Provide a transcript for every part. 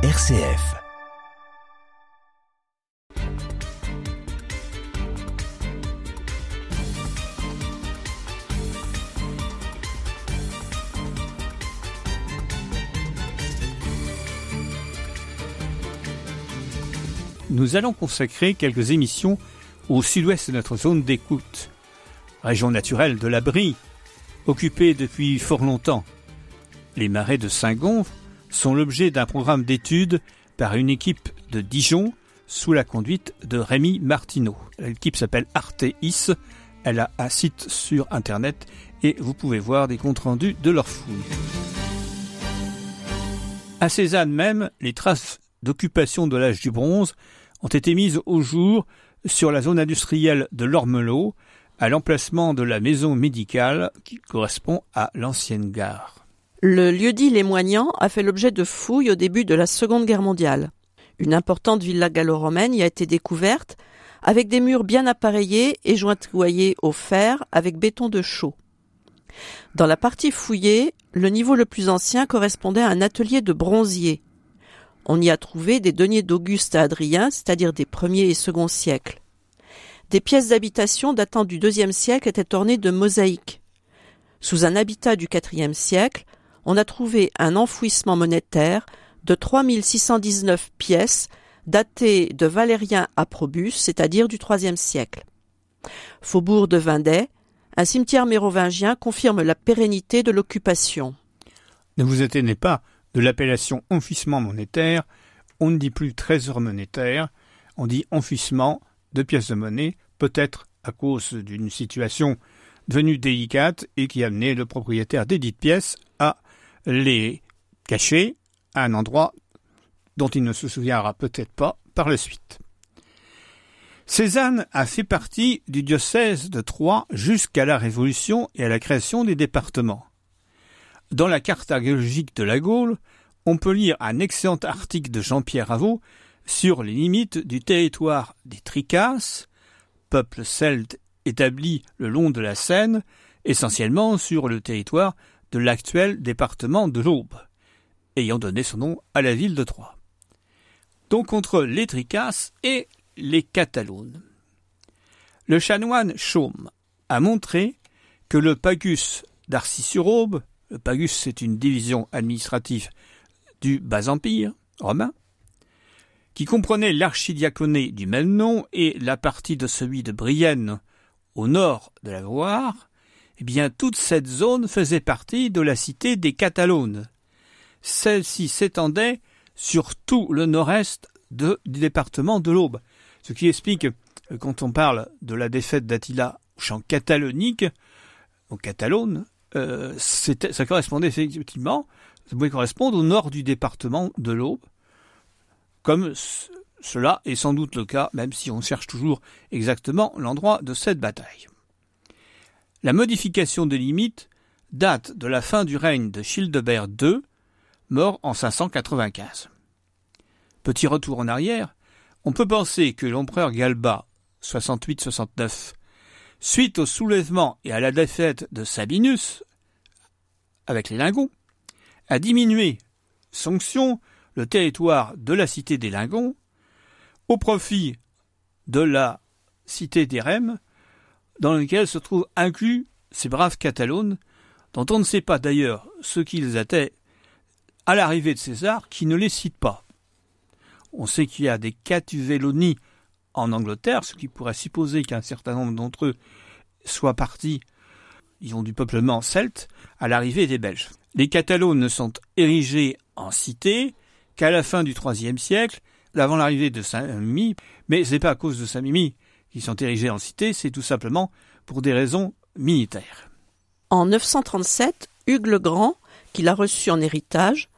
RCF. Nous allons consacrer quelques émissions au sud-ouest de notre zone d'écoute, région naturelle de la Brie, occupée depuis fort longtemps. Les marais de Saint-Gonfre sont l'objet d'un programme d'études par une équipe de Dijon sous la conduite de Rémi Martineau. L'équipe s'appelle Arteis, elle a un site sur internet et vous pouvez voir des comptes rendus de leurs fouilles. À Cézanne même, les traces d'occupation de l'âge du bronze ont été mises au jour sur la zone industrielle de l'Ormelot, à l'emplacement de la maison médicale qui correspond à l'ancienne gare. Le lieu-dit Lémoignant a fait l'objet de fouilles au début de la Seconde Guerre mondiale. Une importante villa gallo-romaine y a été découverte, avec des murs bien appareillés et jointoyés au fer avec béton de chaux. Dans la partie fouillée, le niveau le plus ancien correspondait à un atelier de bronzier. On y a trouvé des deniers d'Auguste à Adrien, c'est-à-dire des premiers et seconds siècles. Des pièces d'habitation datant du deuxième siècle étaient ornées de mosaïques. Sous un habitat du quatrième siècle, on a trouvé un enfouissement monétaire de 3619 pièces datées de Valérien à Probus, c'est-à-dire du troisième siècle. Faubourg de Vindet, un cimetière mérovingien confirme la pérennité de l'occupation. Ne vous étonnez pas, de l'appellation enfouissement monétaire, on ne dit plus trésor monétaire, on dit enfouissement de pièces de monnaie, peut-être à cause d'une situation devenue délicate et qui amenait le propriétaire des dites pièces à les cacher à un endroit dont il ne se souviendra peut-être pas par la suite. Cézanne a fait partie du diocèse de Troyes jusqu'à la Révolution et à la création des départements. Dans la carte archéologique de la Gaule, on peut lire un excellent article de Jean-Pierre Avaux sur les limites du territoire des Tricasses, peuple celte établi le long de la Seine, essentiellement sur le territoire de l'actuel département de l'Aube, ayant donné son nom à la ville de Troyes. Donc entre les Tricasses et les Catalones. Le chanoine Chaume a montré que le pagus d'Arcy-sur-Aube le Pagus, c'est une division administrative du Bas-Empire romain, qui comprenait l'archidiaconé du même nom et la partie de celui de Brienne au nord de la Loire, eh bien toute cette zone faisait partie de la cité des Catalones. Celle-ci s'étendait sur tout le nord-est du département de l'Aube, ce qui explique que quand on parle de la défaite d'Attila au champ catalonique, au Catalogne, euh, ça correspondait effectivement, ça pouvait correspondre au nord du département de l'Aube, comme cela est sans doute le cas, même si on cherche toujours exactement l'endroit de cette bataille. La modification des limites date de la fin du règne de Childebert II, mort en 595. Petit retour en arrière, on peut penser que l'empereur Galba, 68-69, Suite au soulèvement et à la défaite de Sabinus, avec les Lingons, a diminué, sanction, le territoire de la cité des Lingons au profit de la cité dans laquelle se trouvent inclus ces braves Catalones, dont on ne sait pas d'ailleurs ce qu'ils étaient à l'arrivée de César, qui ne les cite pas. On sait qu'il y a des Catuvelloni en Angleterre, ce qui pourrait supposer qu'un certain nombre d'entre eux soient partis, ont du peuplement celte, à l'arrivée des Belges. Les Catalans ne sont érigés en cité qu'à la fin du IIIe siècle, avant l'arrivée de Saint-Mimi, mais ce n'est pas à cause de Saint-Mimi qu'ils sont érigés en cité, c'est tout simplement pour des raisons militaires. En 937, Hugues le Grand, qu'il a reçu en héritage,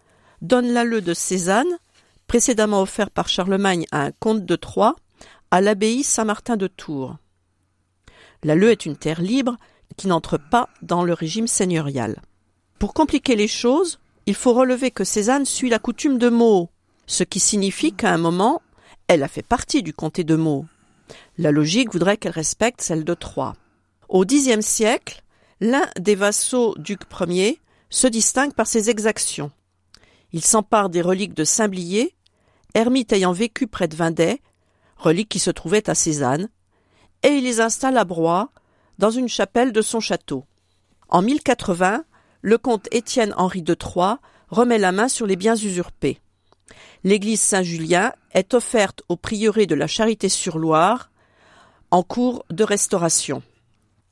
donne l'alleu de Cézanne, précédemment offert par Charlemagne à un comte de Troyes, à l'abbaye Saint-Martin de Tours. L'Alleu est une terre libre qui n'entre pas dans le régime seigneurial. Pour compliquer les choses, il faut relever que Cézanne suit la coutume de Meaux, ce qui signifie qu'à un moment, elle a fait partie du comté de Meaux. La logique voudrait qu'elle respecte celle de Troyes. Au Xe siècle, l'un des vassaux d'Hugues Ier se distingue par ses exactions. Il s'empare des reliques de Saint-Blier, ermite ayant vécu près de Vindet, reliques qui se trouvaient à Cézanne, et il les installe à Broye, dans une chapelle de son château. En 1080, le comte Étienne-Henri de Troyes remet la main sur les biens usurpés. L'église Saint-Julien est offerte au prieuré de la Charité-sur-Loire en cours de restauration.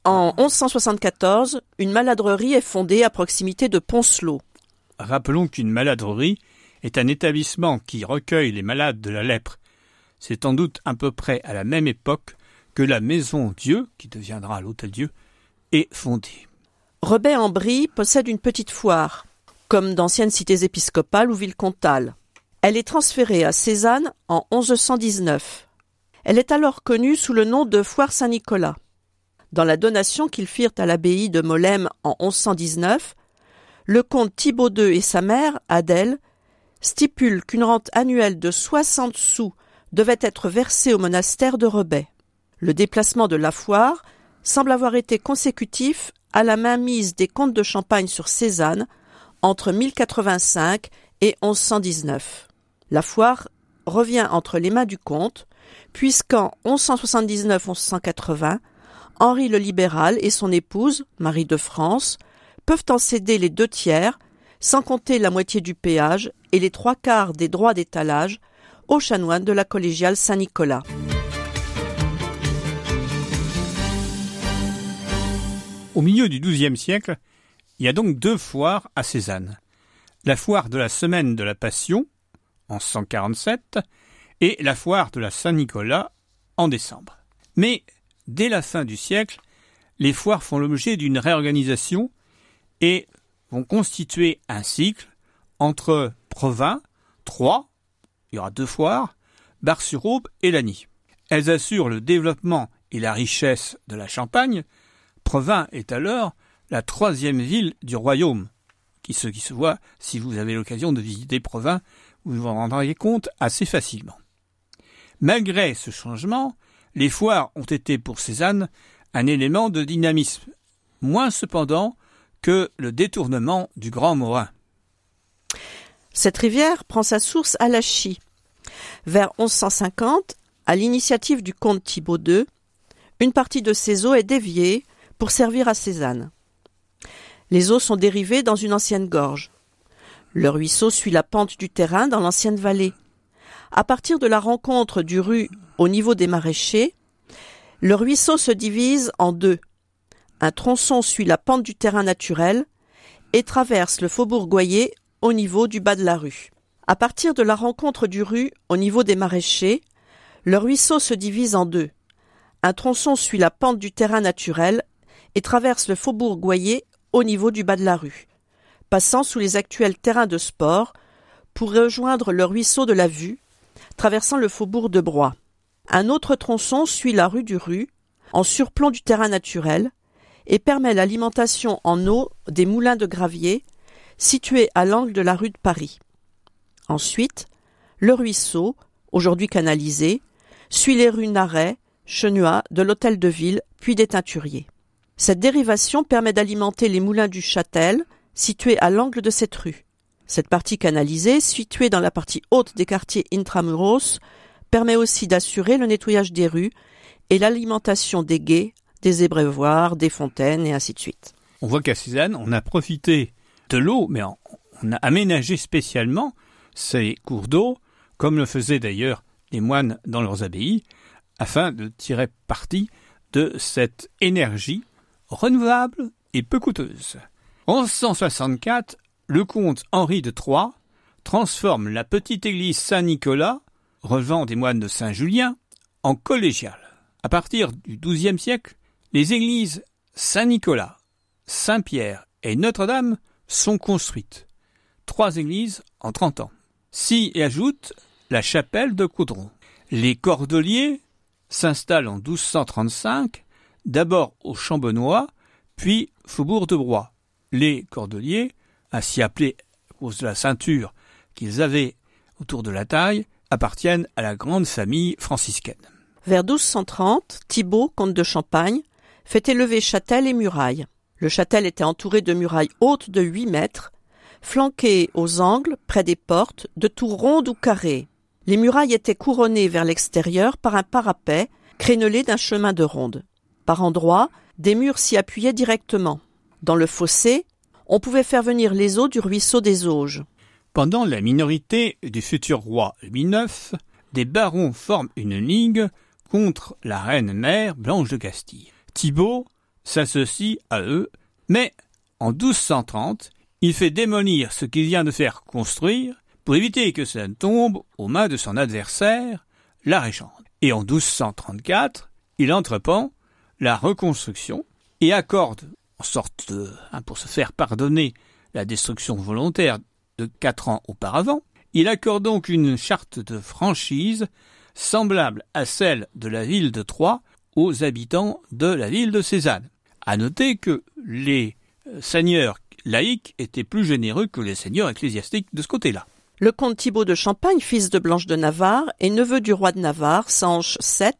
En 1174, une maladrerie est fondée à proximité de Poncelot. Rappelons qu'une maladrerie est un établissement qui recueille les malades de la lèpre. C'est sans doute à peu près à la même époque que la maison Dieu, qui deviendra l'hôtel Dieu, est fondée. Rebais-en-Brie possède une petite foire, comme d'anciennes cités épiscopales ou villes comtales. Elle est transférée à Cézanne en 1119. Elle est alors connue sous le nom de Foire Saint-Nicolas. Dans la donation qu'ils firent à l'abbaye de Molem en 1119, le comte Thibaut II et sa mère, Adèle, stipulent qu'une rente annuelle de 60 sous devait être versée au monastère de Rebais. Le déplacement de la foire semble avoir été consécutif à la mainmise des comtes de Champagne sur Cézanne entre 1085 et 1119. La foire revient entre les mains du comte, puisqu'en 1179-1180, Henri le Libéral et son épouse, Marie de France, peuvent en céder les deux tiers, sans compter la moitié du péage et les trois quarts des droits d'étalage, aux chanoines de la collégiale Saint-Nicolas. Au milieu du XIIe siècle, il y a donc deux foires à Cézanne. La foire de la semaine de la Passion, en 147 et la foire de la Saint-Nicolas en décembre. Mais dès la fin du siècle, les foires font l'objet d'une réorganisation et vont constituer un cycle entre Provins, Troyes, il y aura deux foires, Bar-sur-Aube et Lagny. Elles assurent le développement et la richesse de la Champagne. Provins est alors la troisième ville du royaume, qui se, qui se voit si vous avez l'occasion de visiter Provins vous vous en rendriez compte assez facilement. Malgré ce changement, les foires ont été pour Cézanne un élément de dynamisme, moins cependant que le détournement du Grand Morin. Cette rivière prend sa source à la Chie. Vers 1150, à l'initiative du comte Thibaut II, une partie de ces eaux est déviée pour servir à Cézanne. Les eaux sont dérivées dans une ancienne gorge. Le ruisseau suit la pente du terrain dans l'ancienne vallée. À partir de la rencontre du rue au niveau des maraîchers, le ruisseau se divise en deux. Un tronçon suit la pente du terrain naturel et traverse le faubourg Goyer au niveau du bas de la rue. À partir de la rencontre du rue au niveau des maraîchers, le ruisseau se divise en deux. Un tronçon suit la pente du terrain naturel et traverse le faubourg Goyer au niveau du bas de la rue passant sous les actuels terrains de sport pour rejoindre le ruisseau de la Vue, traversant le faubourg de Broye. Un autre tronçon suit la rue du Rue, en surplomb du terrain naturel, et permet l'alimentation en eau des moulins de gravier situés à l'angle de la rue de Paris. Ensuite, le ruisseau, aujourd'hui canalisé, suit les rues Naret, Chenuat, de l'hôtel de ville, puis des teinturiers. Cette dérivation permet d'alimenter les moulins du Châtel, située à l'angle de cette rue. Cette partie canalisée, située dans la partie haute des quartiers intramuros, permet aussi d'assurer le nettoyage des rues et l'alimentation des guets, des ébreuvoirs, des fontaines et ainsi de suite. On voit qu'à Cézanne, on a profité de l'eau, mais on a aménagé spécialement ces cours d'eau, comme le faisaient d'ailleurs les moines dans leurs abbayes, afin de tirer parti de cette énergie renouvelable et peu coûteuse. En 1164, le comte Henri de Troyes transforme la petite église Saint-Nicolas, relevant des moines de Saint-Julien, en collégiale. À partir du XIIe siècle, les églises Saint-Nicolas, Saint-Pierre et Notre-Dame sont construites. Trois églises en trente ans. S'y ajoute la chapelle de Coudron. Les Cordeliers s'installent en 1235, d'abord au Chambenois, puis Faubourg de Broye les cordeliers, ainsi appelés à cause de la ceinture qu'ils avaient autour de la taille, appartiennent à la grande famille franciscaine. Vers 1230, Thibaut, comte de Champagne, fait élever châtel et murailles. Le châtel était entouré de murailles hautes de 8 mètres, flanquée aux angles, près des portes, de tours rondes ou carrées. Les murailles étaient couronnées vers l'extérieur par un parapet crénelé d'un chemin de ronde. Par endroits, des murs s'y appuyaient directement. Dans le fossé, on pouvait faire venir les eaux du ruisseau des Auges. Pendant la minorité du futur roi Louis IX, des barons forment une ligue contre la reine mère Blanche de Castille. Thibault s'associe à eux, mais en 1230, il fait démolir ce qu'il vient de faire construire pour éviter que ça ne tombe aux mains de son adversaire, la régente. Et en 1234, il entreprend la reconstruction et accorde, en sorte hein, pour se faire pardonner la destruction volontaire de quatre ans auparavant, il accorde donc une charte de franchise semblable à celle de la ville de Troyes aux habitants de la ville de Cézanne. À noter que les euh, seigneurs laïcs étaient plus généreux que les seigneurs ecclésiastiques de ce côté-là. Le comte Thibaut de Champagne, fils de Blanche de Navarre et neveu du roi de Navarre, Sanche VII,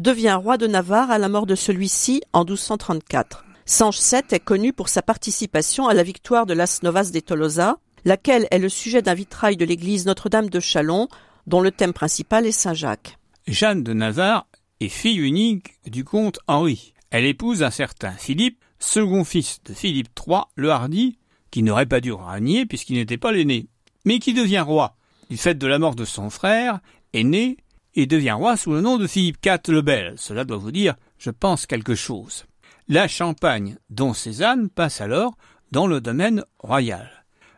devient roi de Navarre à la mort de celui-ci en 1234. Sanche VII est connu pour sa participation à la victoire de Las Novas de Tolosa, laquelle est le sujet d'un vitrail de l'église Notre-Dame de Chalon, dont le thème principal est Saint-Jacques. Jeanne de Navarre est fille unique du comte Henri. Elle épouse un certain Philippe, second fils de Philippe III le Hardi, qui n'aurait pas dû régner puisqu'il n'était pas l'aîné mais qui devient roi du fait de la mort de son frère, aîné, et devient roi sous le nom de Philippe IV le Bel. Cela doit vous dire, je pense, quelque chose. La Champagne, dont Cézanne, passe alors dans le domaine royal.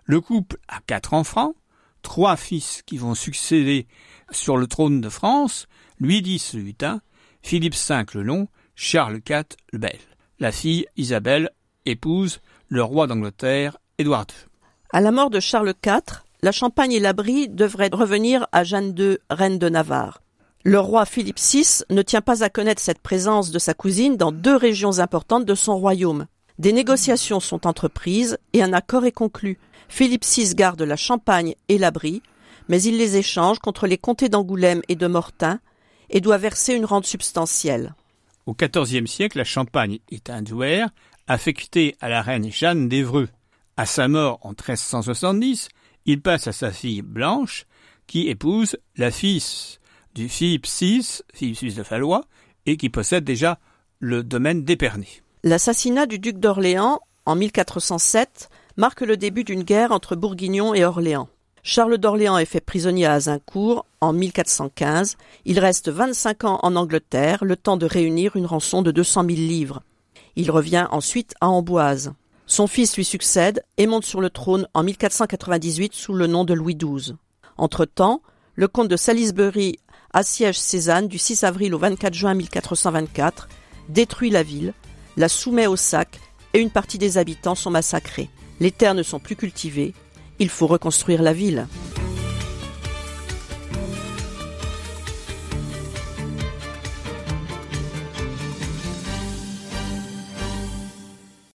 Le couple a quatre enfants, trois fils qui vont succéder sur le trône de France, Louis X le Hutin, Philippe V le Long, Charles IV le Bel. La fille Isabelle épouse le roi d'Angleterre, Édouard II. À la mort de Charles IV, la Champagne et la Brie devraient revenir à Jeanne II, reine de Navarre. Le roi Philippe VI ne tient pas à connaître cette présence de sa cousine dans deux régions importantes de son royaume. Des négociations sont entreprises et un accord est conclu. Philippe VI garde la Champagne et la Brie, mais il les échange contre les comtés d'Angoulême et de Mortain et doit verser une rente substantielle. Au XIVe siècle, la Champagne est un douaire affecté à la reine Jeanne d'Evreux. À sa mort en 1370, il passe à sa fille Blanche, qui épouse la fille du Philippe VI, Philippe VI de Fallois, et qui possède déjà le domaine d'Épernay. L'assassinat du duc d'Orléans en 1407 marque le début d'une guerre entre Bourguignon et Orléans. Charles d'Orléans est fait prisonnier à Azincourt en 1415. Il reste 25 ans en Angleterre, le temps de réunir une rançon de 200 000 livres. Il revient ensuite à Amboise. Son fils lui succède et monte sur le trône en 1498 sous le nom de Louis XII. Entre-temps, le comte de Salisbury assiège Cézanne du 6 avril au 24 juin 1424, détruit la ville, la soumet au sac et une partie des habitants sont massacrés. Les terres ne sont plus cultivées, il faut reconstruire la ville.